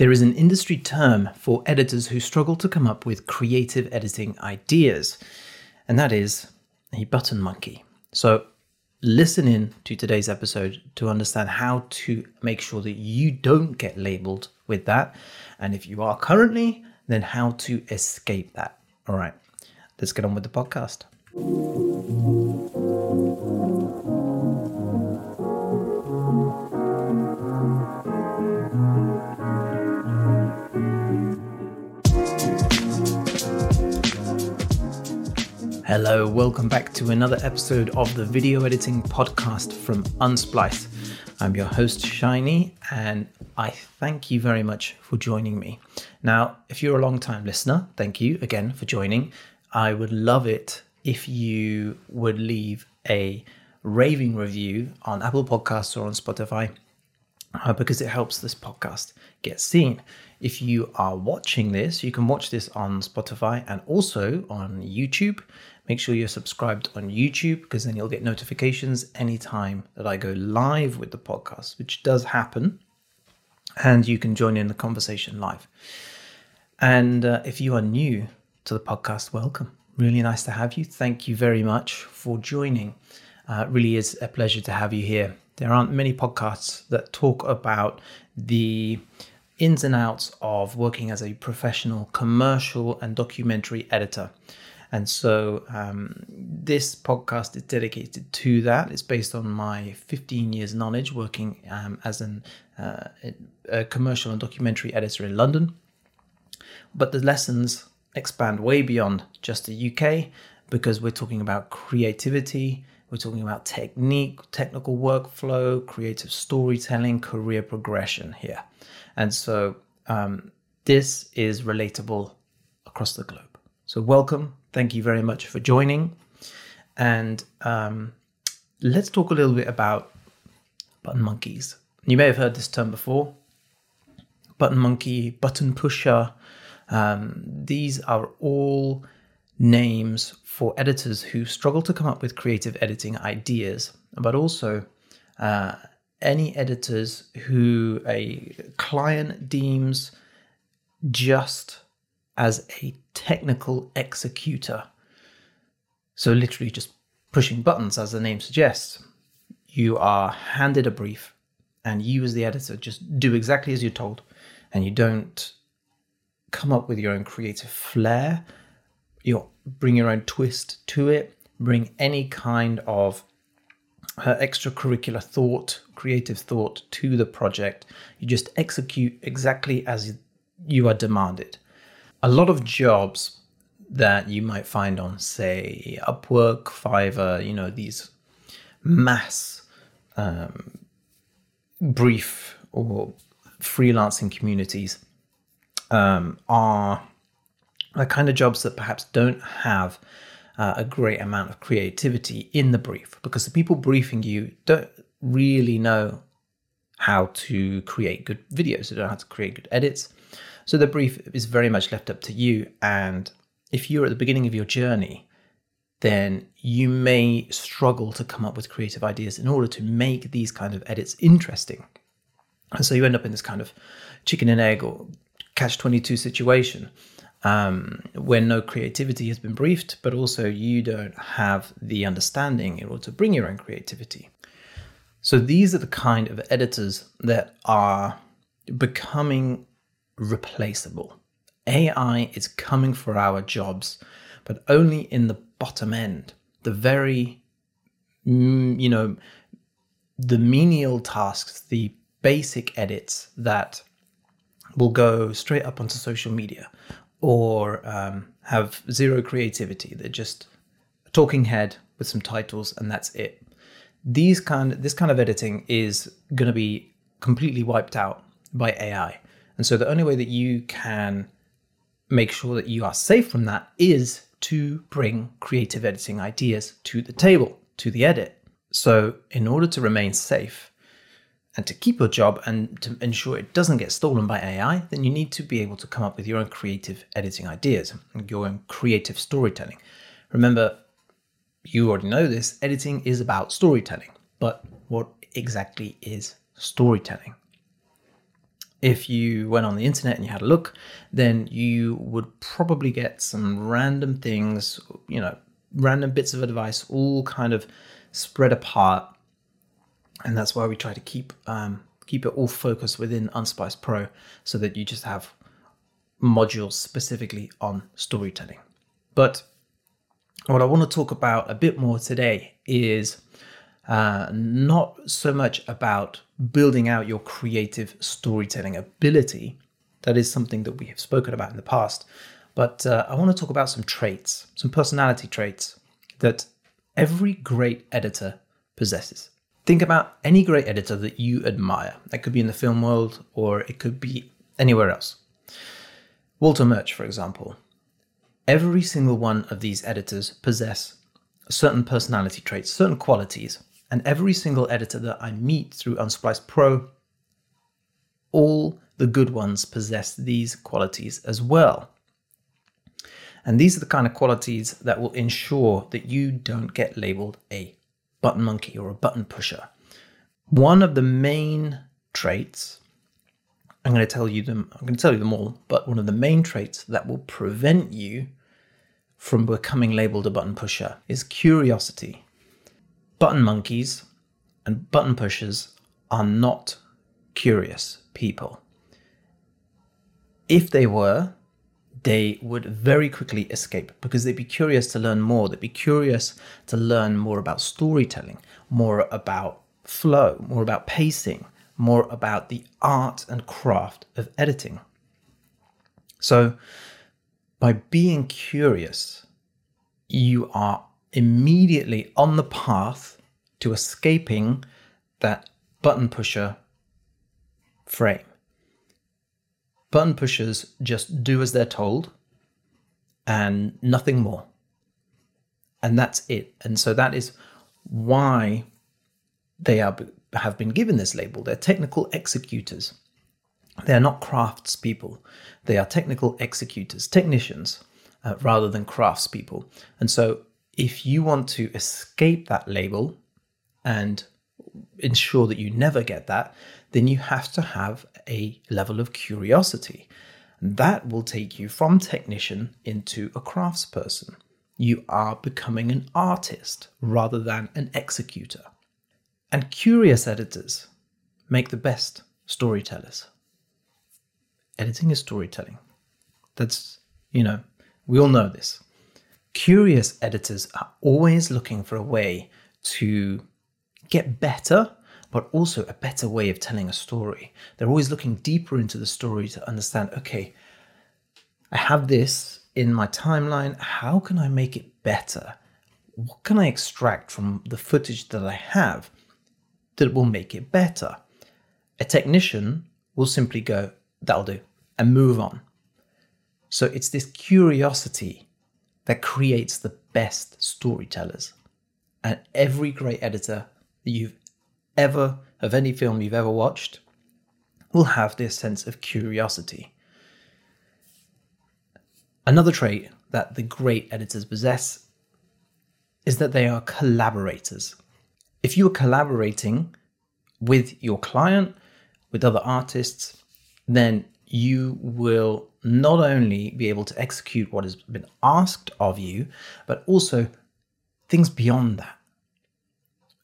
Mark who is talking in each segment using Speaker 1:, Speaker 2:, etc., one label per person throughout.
Speaker 1: There is an industry term for editors who struggle to come up with creative editing ideas, and that is a button monkey. So, listen in to today's episode to understand how to make sure that you don't get labeled with that. And if you are currently, then how to escape that. All right, let's get on with the podcast. Hello, welcome back to another episode of the video editing podcast from Unsplice. I'm your host, Shiny, and I thank you very much for joining me. Now, if you're a long time listener, thank you again for joining. I would love it if you would leave a raving review on Apple Podcasts or on Spotify uh, because it helps this podcast get seen. If you are watching this, you can watch this on Spotify and also on YouTube. Make sure you're subscribed on YouTube because then you'll get notifications anytime that I go live with the podcast, which does happen. And you can join in the conversation live. And uh, if you are new to the podcast, welcome. Really nice to have you. Thank you very much for joining. Uh, really is a pleasure to have you here. There aren't many podcasts that talk about the ins and outs of working as a professional commercial and documentary editor. And so um, this podcast is dedicated to that. It's based on my 15 years knowledge working um, as an, uh, a commercial and documentary editor in London. But the lessons expand way beyond just the UK because we're talking about creativity, we're talking about technique, technical workflow, creative storytelling, career progression here. And so um, this is relatable across the globe. So, welcome Thank you very much for joining. And um, let's talk a little bit about button monkeys. You may have heard this term before button monkey, button pusher. Um, these are all names for editors who struggle to come up with creative editing ideas, but also uh, any editors who a client deems just as a technical executor. So, literally, just pushing buttons, as the name suggests. You are handed a brief, and you, as the editor, just do exactly as you're told, and you don't come up with your own creative flair. You bring your own twist to it, bring any kind of uh, extracurricular thought, creative thought to the project. You just execute exactly as you are demanded a lot of jobs that you might find on, say, Upwork, Fiverr, you know, these mass um, brief or freelancing communities um, are the kind of jobs that perhaps don't have uh, a great amount of creativity in the brief because the people briefing you don't really know how to create good videos, they don't know how to create good edits. So the brief is very much left up to you. And if you're at the beginning of your journey, then you may struggle to come up with creative ideas in order to make these kind of edits interesting. And so you end up in this kind of chicken and egg or catch 22 situation um, where no creativity has been briefed, but also you don't have the understanding in order to bring your own creativity. So these are the kind of editors that are becoming replaceable. AI is coming for our jobs, but only in the bottom end, the very, mm, you know, the menial tasks, the basic edits that will go straight up onto social media or um, have zero creativity. They're just a talking head with some titles and that's it. These kind, this kind of editing is going to be completely wiped out by AI. And so the only way that you can make sure that you are safe from that is to bring creative editing ideas to the table, to the edit. So, in order to remain safe and to keep your job and to ensure it doesn't get stolen by AI, then you need to be able to come up with your own creative editing ideas, and your own creative storytelling. Remember, you already know this editing is about storytelling, but what exactly is storytelling? If you went on the internet and you had a look, then you would probably get some random things, you know, random bits of advice, all kind of spread apart. And that's why we try to keep um, keep it all focused within Unsplice Pro, so that you just have modules specifically on storytelling. But what I want to talk about a bit more today is uh, not so much about building out your creative storytelling ability. That is something that we have spoken about in the past. But uh, I want to talk about some traits, some personality traits that every great editor possesses. Think about any great editor that you admire. That could be in the film world or it could be anywhere else. Walter Murch, for example. Every single one of these editors possess certain personality traits, certain qualities, and every single editor that I meet through Unsplice Pro, all the good ones possess these qualities as well. And these are the kind of qualities that will ensure that you don't get labeled a button monkey or a button pusher. One of the main traits, I'm going to tell you them, I'm going to tell you them all, but one of the main traits that will prevent you from becoming labeled a button pusher is curiosity. Button monkeys and button pushers are not curious people. If they were, they would very quickly escape because they'd be curious to learn more. They'd be curious to learn more about storytelling, more about flow, more about pacing, more about the art and craft of editing. So, by being curious, you are immediately on the path to escaping that button pusher frame. Button pushers just do as they're told and nothing more. And that's it. And so that is why they are have been given this label. They're technical executors. They are not craftspeople. They are technical executors, technicians, uh, rather than craftspeople. And so if you want to escape that label and ensure that you never get that, then you have to have a level of curiosity. That will take you from technician into a craftsperson. You are becoming an artist rather than an executor. And curious editors make the best storytellers. Editing is storytelling. That's, you know, we all know this curious editors are always looking for a way to get better, but also a better way of telling a story. They're always looking deeper into the story to understand okay, I have this in my timeline. How can I make it better? What can I extract from the footage that I have that will make it better? A technician will simply go, that'll do, and move on. So it's this curiosity that creates the best storytellers. And every great editor that you've ever, of any film you've ever watched, will have this sense of curiosity. Another trait that the great editors possess is that they are collaborators. If you are collaborating with your client, with other artists, then you will not only be able to execute what has been asked of you, but also things beyond that.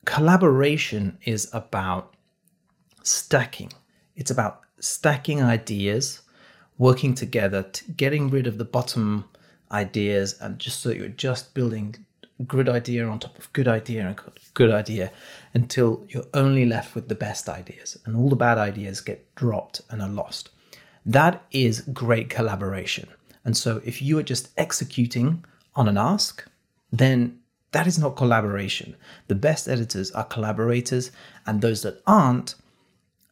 Speaker 1: Collaboration is about stacking, it's about stacking ideas, working together, getting rid of the bottom ideas, and just so you're just building good idea on top of good idea and good idea until you're only left with the best ideas and all the bad ideas get dropped and are lost. That is great collaboration. And so if you are just executing on an ask, then that is not collaboration. The best editors are collaborators, and those that aren't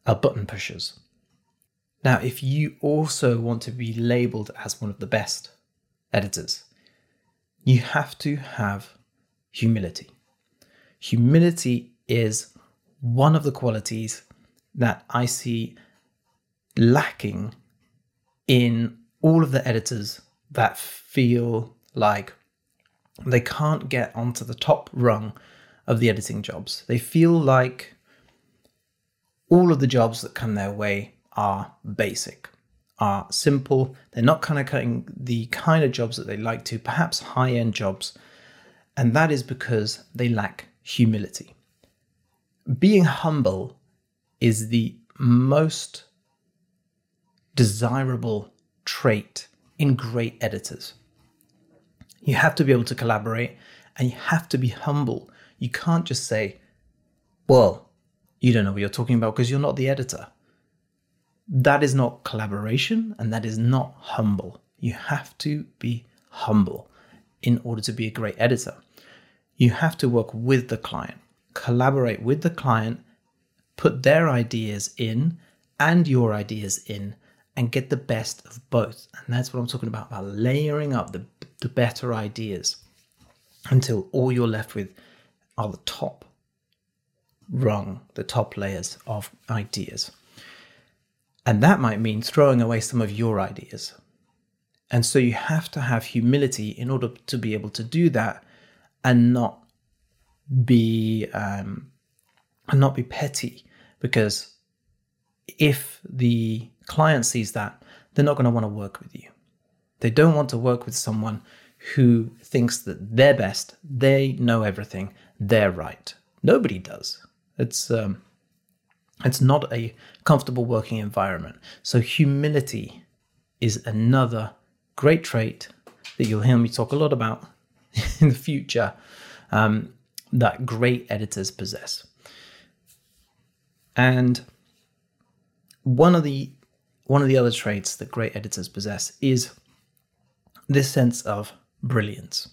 Speaker 1: are button pushers. Now, if you also want to be labeled as one of the best editors, you have to have humility. Humility is one of the qualities that I see lacking in all of the editors that feel like they can't get onto the top rung of the editing jobs. They feel like all of the jobs that come their way are basic, are simple. They're not kind of cutting the kind of jobs that they like to, perhaps high end jobs. And that is because they lack humility. Being humble is the most desirable trait in great editors. You have to be able to collaborate and you have to be humble. You can't just say, well, you don't know what you're talking about because you're not the editor. That is not collaboration and that is not humble. You have to be humble in order to be a great editor. You have to work with the client, collaborate with the client, put their ideas in and your ideas in, and get the best of both. And that's what I'm talking about about layering up the, the better ideas until all you're left with are the top rung, the top layers of ideas. And that might mean throwing away some of your ideas. And so you have to have humility in order to be able to do that and not be um, and not be petty because if the client sees that they're not going to want to work with you they don't want to work with someone who thinks that they're best they know everything they're right nobody does it's um, it's not a comfortable working environment. So humility is another great trait that you'll hear me talk a lot about in the future um, that great editors possess. And one of the one of the other traits that great editors possess is this sense of brilliance.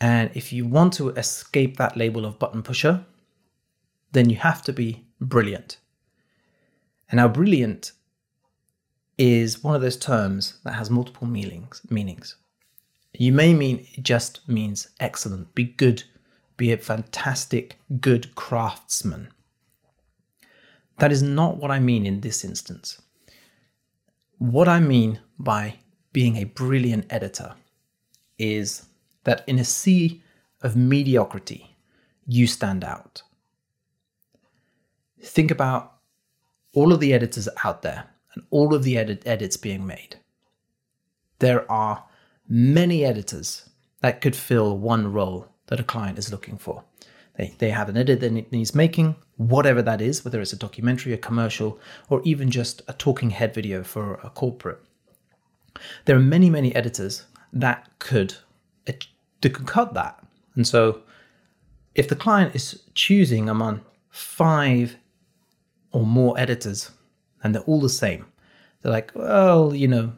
Speaker 1: And if you want to escape that label of button pusher, then you have to be brilliant. And now, brilliant is one of those terms that has multiple meanings. Meanings. You may mean it just means excellent, be good, be a fantastic, good craftsman. That is not what I mean in this instance. What I mean by being a brilliant editor is that in a sea of mediocrity, you stand out think about all of the editors out there and all of the edit- edits being made. There are many editors that could fill one role that a client is looking for. They, they have an edit that needs making, whatever that is, whether it's a documentary, a commercial, or even just a talking head video for a corporate. There are many, many editors that could, that could cut that. And so if the client is choosing among five or more editors and they're all the same. They're like, well, you know,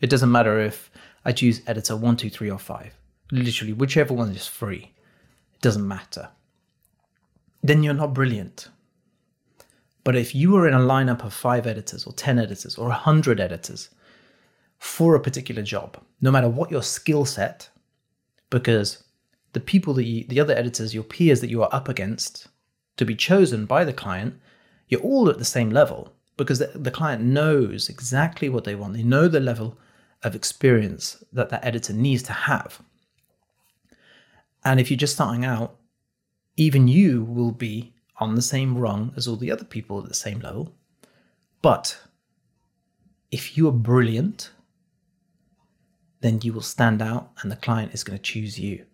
Speaker 1: it doesn't matter if I choose editor one, two, three, or five. Literally, whichever one is free, it doesn't matter. Then you're not brilliant. But if you were in a lineup of five editors, or 10 editors, or 100 editors for a particular job, no matter what your skill set, because the people that you, the other editors, your peers that you are up against to be chosen by the client you're all at the same level because the, the client knows exactly what they want. They know the level of experience that that editor needs to have. And if you're just starting out, even you will be on the same rung as all the other people at the same level. But if you are brilliant, then you will stand out and the client is going to choose you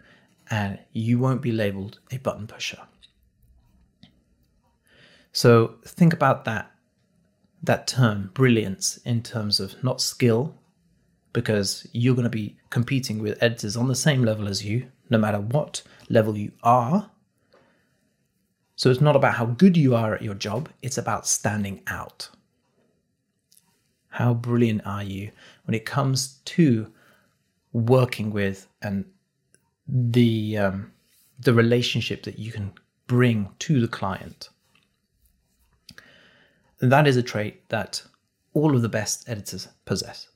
Speaker 1: and you won't be labeled a button pusher. So think about that that term brilliance in terms of not skill because you're going to be competing with editors on the same level as you no matter what level you are. So it's not about how good you are at your job, it's about standing out. How brilliant are you when it comes to working with and the um, the relationship that you can bring to the client? And that is a trait that all of the best editors possess.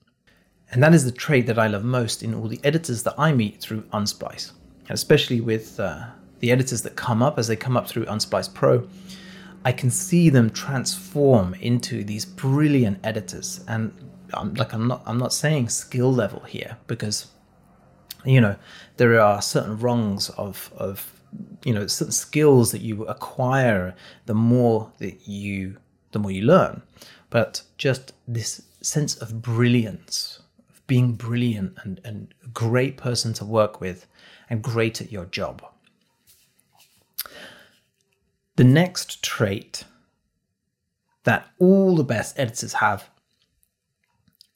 Speaker 1: And that is the trait that I love most in all the editors that I meet through Unsplice, especially with uh, the editors that come up as they come up through Unsplice Pro. I can see them transform into these brilliant editors, and I'm like I'm not I'm not saying skill level here because you know there are certain rungs of of you know certain skills that you acquire the more that you the more you learn. but just this sense of brilliance, of being brilliant and, and a great person to work with and great at your job. The next trait that all the best editors have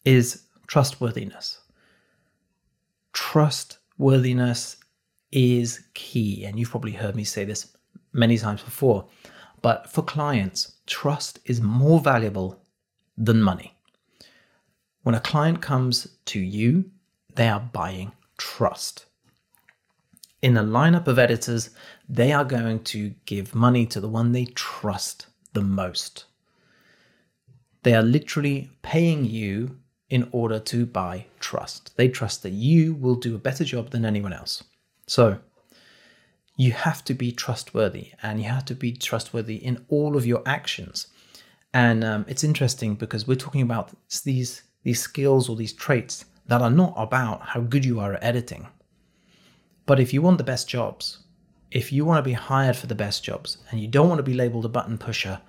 Speaker 1: is trustworthiness. Trustworthiness is key, and you've probably heard me say this many times before, but for clients, trust is more valuable than money. When a client comes to you, they are buying trust. In a lineup of editors, they are going to give money to the one they trust the most. They are literally paying you in order to buy trust. They trust that you will do a better job than anyone else. So, you have to be trustworthy and you have to be trustworthy in all of your actions. And um, it's interesting because we're talking about these, these skills or these traits that are not about how good you are at editing. But if you want the best jobs, if you want to be hired for the best jobs and you don't want to be labeled a button pusher,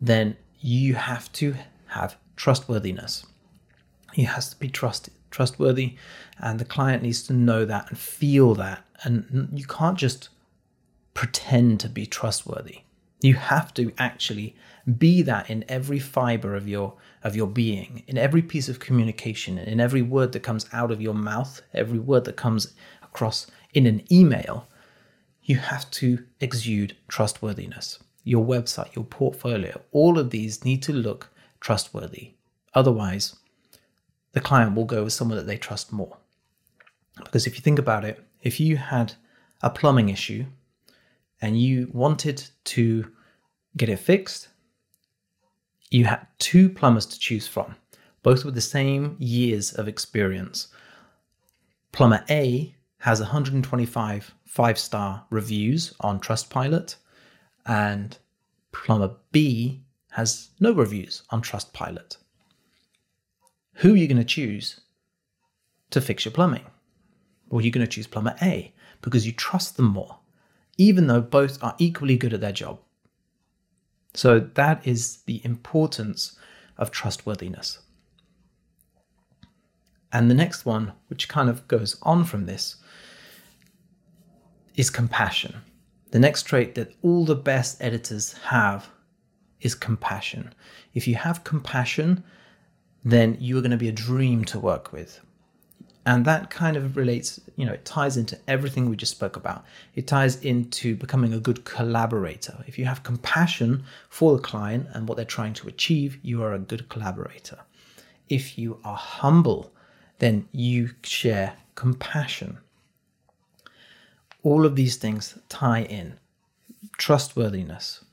Speaker 1: then you have to have trustworthiness. You has to be trusted, trustworthy, and the client needs to know that and feel that. And you can't just pretend to be trustworthy. You have to actually be that in every fiber of your of your being, in every piece of communication, in every word that comes out of your mouth, every word that comes across in an email. You have to exude trustworthiness. Your website, your portfolio, all of these need to look trustworthy. Otherwise, the client will go with someone that they trust more. Because if you think about it, if you had a plumbing issue and you wanted to get it fixed, you had two plumbers to choose from, both with the same years of experience. Plumber A has 125 five star reviews on Trustpilot, and plumber B has no reviews on Trustpilot. Who are you going to choose to fix your plumbing? Well, you're going to choose plumber A because you trust them more even though both are equally good at their job. So that is the importance of trustworthiness. And the next one, which kind of goes on from this, is compassion. The next trait that all the best editors have is compassion. If you have compassion, then you are going to be a dream to work with. And that kind of relates, you know, it ties into everything we just spoke about. It ties into becoming a good collaborator. If you have compassion for the client and what they're trying to achieve, you are a good collaborator. If you are humble, then you share compassion. All of these things tie in. Trustworthiness.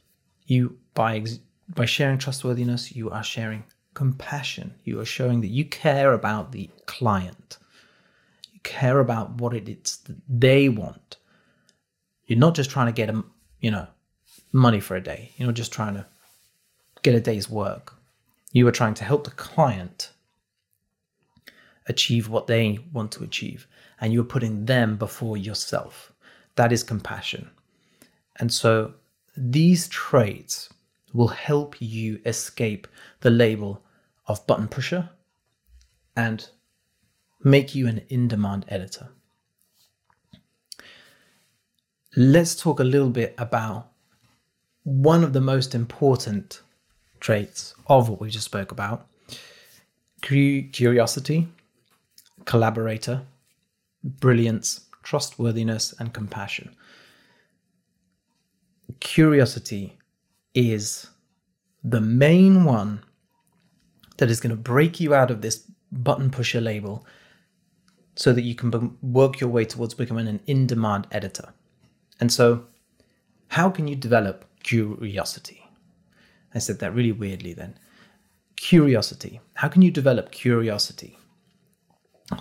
Speaker 1: You by by sharing trustworthiness, you are sharing compassion. You are showing that you care about the client You care about what it is that they want. You're not just trying to get them, you know, money for a day. You're not just trying to get a day's work. You are trying to help the client achieve what they want to achieve, and you're putting them before yourself. That is compassion. And so these traits will help you escape the label of button pusher and make you an in demand editor. Let's talk a little bit about one of the most important traits of what we just spoke about curiosity, collaborator, brilliance, trustworthiness, and compassion. Curiosity is the main one that is going to break you out of this button pusher label so that you can work your way towards becoming an in demand editor. And so, how can you develop curiosity? I said that really weirdly then. Curiosity. How can you develop curiosity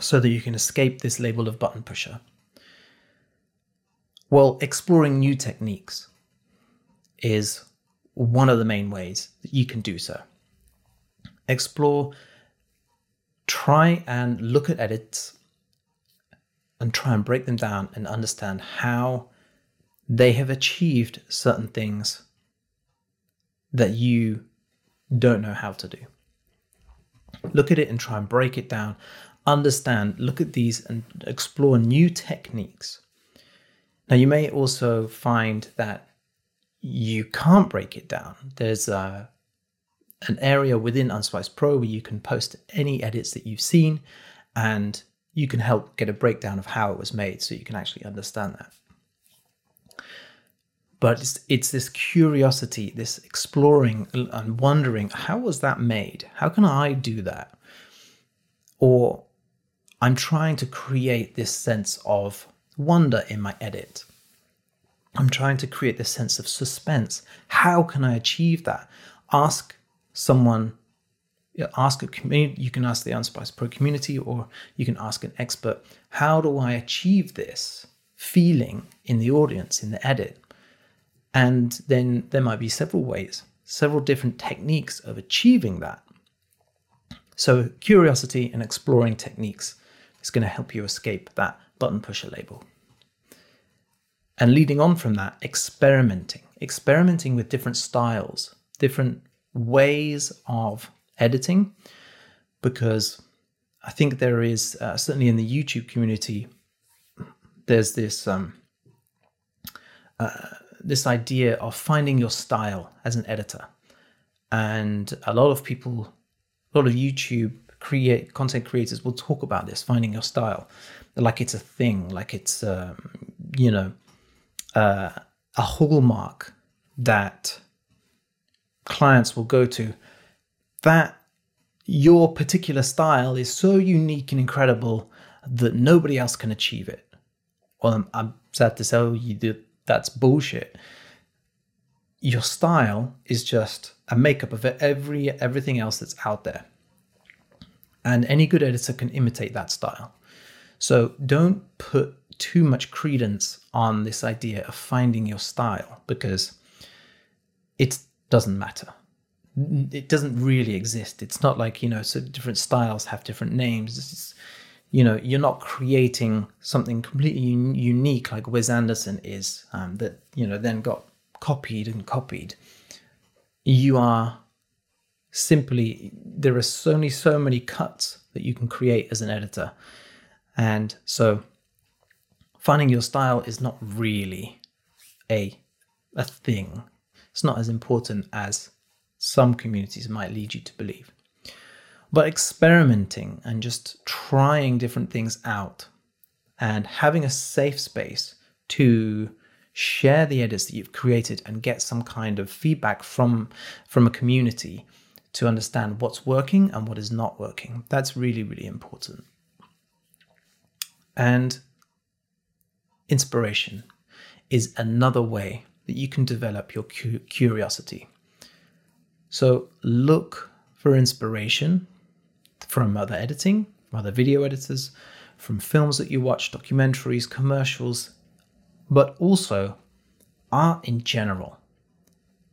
Speaker 1: so that you can escape this label of button pusher? Well, exploring new techniques is one of the main ways that you can do so. Explore, try and look at edits and try and break them down and understand how they have achieved certain things that you don't know how to do. Look at it and try and break it down. Understand, look at these and explore new techniques. Now, you may also find that you can't break it down. There's a, an area within Unsplice Pro where you can post any edits that you've seen and you can help get a breakdown of how it was made so you can actually understand that. But it's, it's this curiosity, this exploring and wondering how was that made? How can I do that? Or I'm trying to create this sense of wonder in my edit. I'm trying to create this sense of suspense. How can I achieve that? Ask someone, ask a community. You can ask the Unsplice Pro community, or you can ask an expert. How do I achieve this feeling in the audience in the edit? And then there might be several ways, several different techniques of achieving that. So curiosity and exploring techniques is going to help you escape that button pusher label. And leading on from that, experimenting, experimenting with different styles, different ways of editing, because I think there is uh, certainly in the YouTube community, there's this um, uh, this idea of finding your style as an editor, and a lot of people, a lot of YouTube create content creators will talk about this, finding your style, like it's a thing, like it's um, you know uh, a hallmark that clients will go to that your particular style is so unique and incredible that nobody else can achieve it. Well, I'm, I'm sad to tell you that that's bullshit. Your style is just a makeup of every everything else that's out there, and any good editor can imitate that style. So don't put too much credence on this idea of finding your style because it doesn't matter. It doesn't really exist. It's not like, you know, so different styles have different names. It's, you know, you're not creating something completely un- unique like Wes Anderson is um, that, you know, then got copied and copied. You are simply, there are only so many cuts that you can create as an editor. And so finding your style is not really a a thing. It's not as important as some communities might lead you to believe. But experimenting and just trying different things out and having a safe space to share the edits that you've created and get some kind of feedback from from a community to understand what's working and what is not working. That's really really important. And inspiration is another way that you can develop your cu- curiosity. So look for inspiration from other editing, from other video editors, from films that you watch, documentaries, commercials, but also art in general.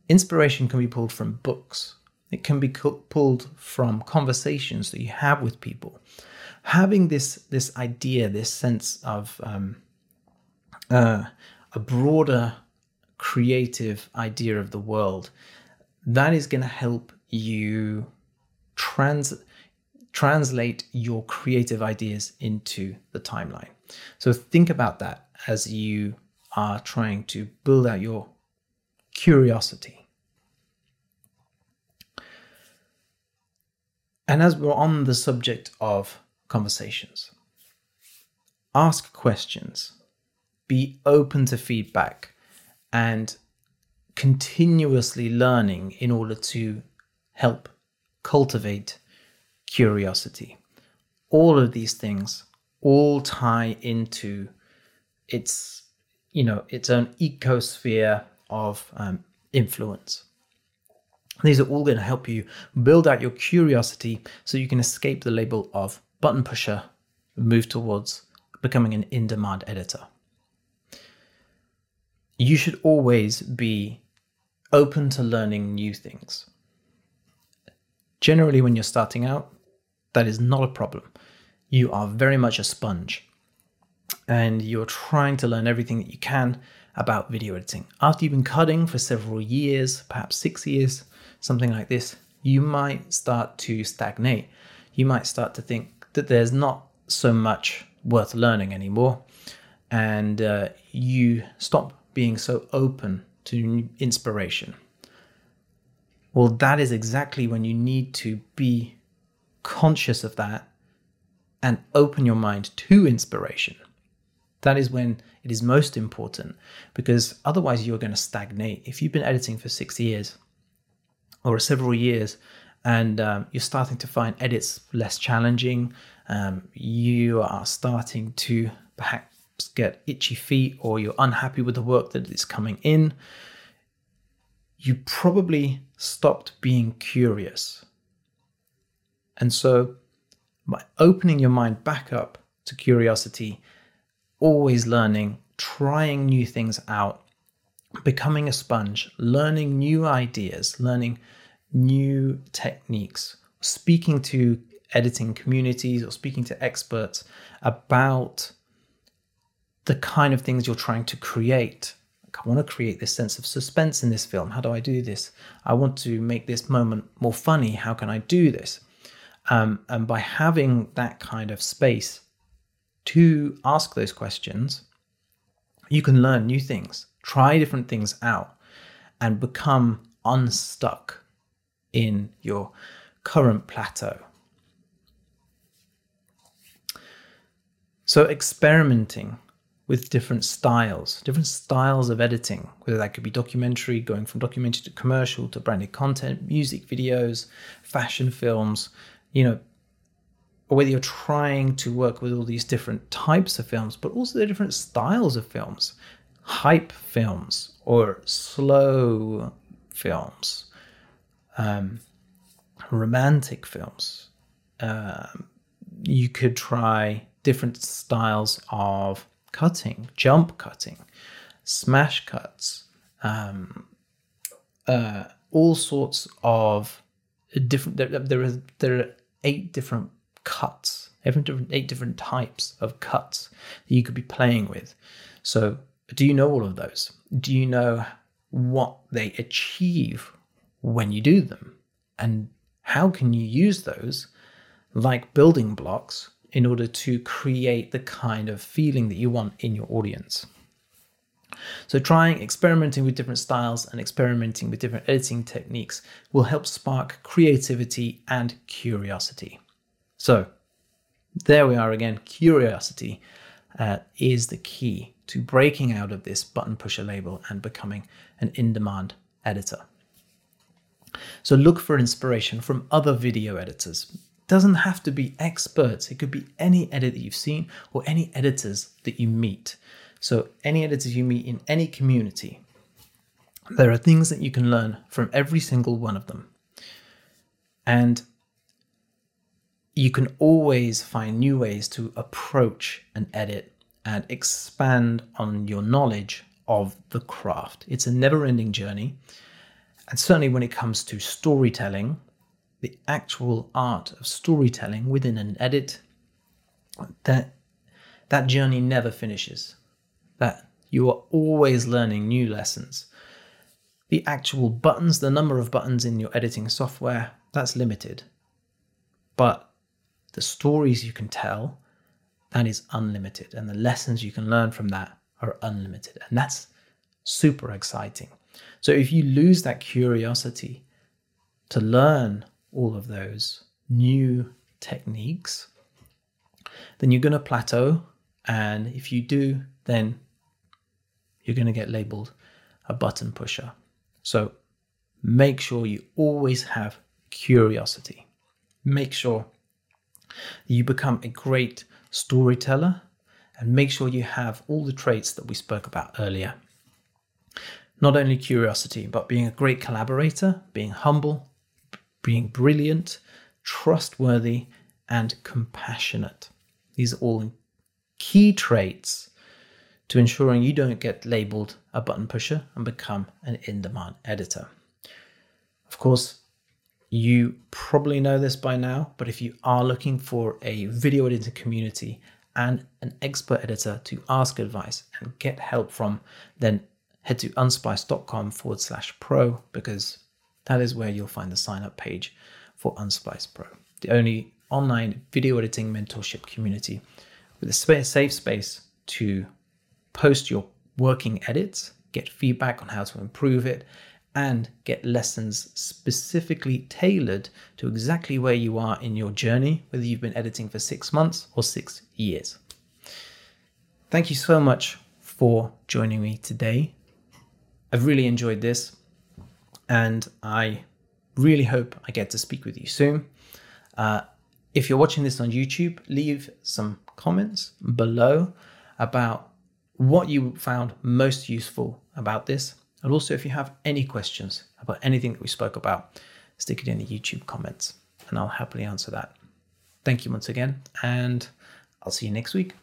Speaker 1: Inspiration can be pulled from books. It can be pulled from conversations that you have with people. Having this this idea, this sense of um, uh, a broader creative idea of the world, that is going to help you trans translate your creative ideas into the timeline. So think about that as you are trying to build out your curiosity. And as we're on the subject of conversations, ask questions be open to feedback and continuously learning in order to help cultivate curiosity. All of these things all tie into its, you know, its own ecosphere of um, influence. These are all going to help you build out your curiosity so you can escape the label of button pusher, move towards becoming an in demand editor you should always be open to learning new things. Generally, when you're starting out, that is not a problem. You are very much a sponge and you're trying to learn everything that you can about video editing. After you've been cutting for several years, perhaps six years, something like this, you might start to stagnate. You might start to think that there's not so much worth learning anymore, and uh, you stop being so open to inspiration. Well, that is exactly when you need to be conscious of that and open your mind to inspiration. That is when it is most important because otherwise you're going to stagnate. If you've been editing for six years or several years and um, you're starting to find edits less challenging, um, you are starting to perhaps get itchy feet or you're unhappy with the work that is coming in, you probably stopped being curious. And so, by opening your mind back up to curiosity, always learning, trying new things out, becoming a sponge, learning new ideas, learning new techniques, speaking to editing communities or speaking to experts about the kind of things you're trying to create. I want to create this sense of suspense in this film. How do I do this? I want to make this moment more funny. How can I do this? Um, and by having that kind of space to ask those questions, you can learn new things, try different things out, and become unstuck in your current plateau. So, experimenting with different styles, different styles of editing, whether that could be documentary, going from documentary to commercial to branded content, music videos, fashion films, you know, or whether you're trying to work with all these different types of films, but also the different styles of films, hype films or slow films, um, romantic films. Um, you could try different styles of cutting, jump cutting, smash cuts, um, uh, all sorts of different. There, there are there are eight different cuts, every different eight different types of cuts that you could be playing with. So, do you know all of those? Do you know what they achieve when you do them? And how can you use those like building blocks in order to create the kind of feeling that you want in your audience? So, trying, experimenting with different styles and experimenting with different editing techniques will help spark creativity and curiosity. So, there we are again. Curiosity uh, is the key to breaking out of this button pusher label and becoming an in demand editor. So, look for inspiration from other video editors. It doesn't have to be experts, it could be any edit that you've seen or any editors that you meet. So, any editors you meet in any community, there are things that you can learn from every single one of them. And you can always find new ways to approach an edit and expand on your knowledge of the craft. It's a never ending journey. And certainly when it comes to storytelling, the actual art of storytelling within an edit, that that journey never finishes. That you are always learning new lessons. The actual buttons, the number of buttons in your editing software, that's limited. But the stories you can tell, that is unlimited. And the lessons you can learn from that are unlimited. And that's super exciting. So if you lose that curiosity to learn all of those new techniques, then you're going to plateau. And if you do, then you're going to get labeled a button pusher. So make sure you always have curiosity. Make sure you become a great storyteller and make sure you have all the traits that we spoke about earlier. Not only curiosity, but being a great collaborator, being humble, being brilliant, trustworthy, and compassionate. These are all key traits to ensuring you don't get labeled a button pusher and become an in demand editor. Of course, you probably know this by now, but if you are looking for a video editing community and an expert editor to ask advice and get help from, then head to unsplice.com forward slash pro because that is where you'll find the sign up page for Unsplice Pro, the only online video editing mentorship community with a safe space to post your working edits, get feedback on how to improve it, and get lessons specifically tailored to exactly where you are in your journey, whether you've been editing for six months or six years. Thank you so much for joining me today. I've really enjoyed this, and I really hope I get to speak with you soon. Uh, if you're watching this on YouTube, leave some comments below about what you found most useful about this and also, if you have any questions about anything that we spoke about, stick it in the YouTube comments and I'll happily answer that. Thank you once again, and I'll see you next week.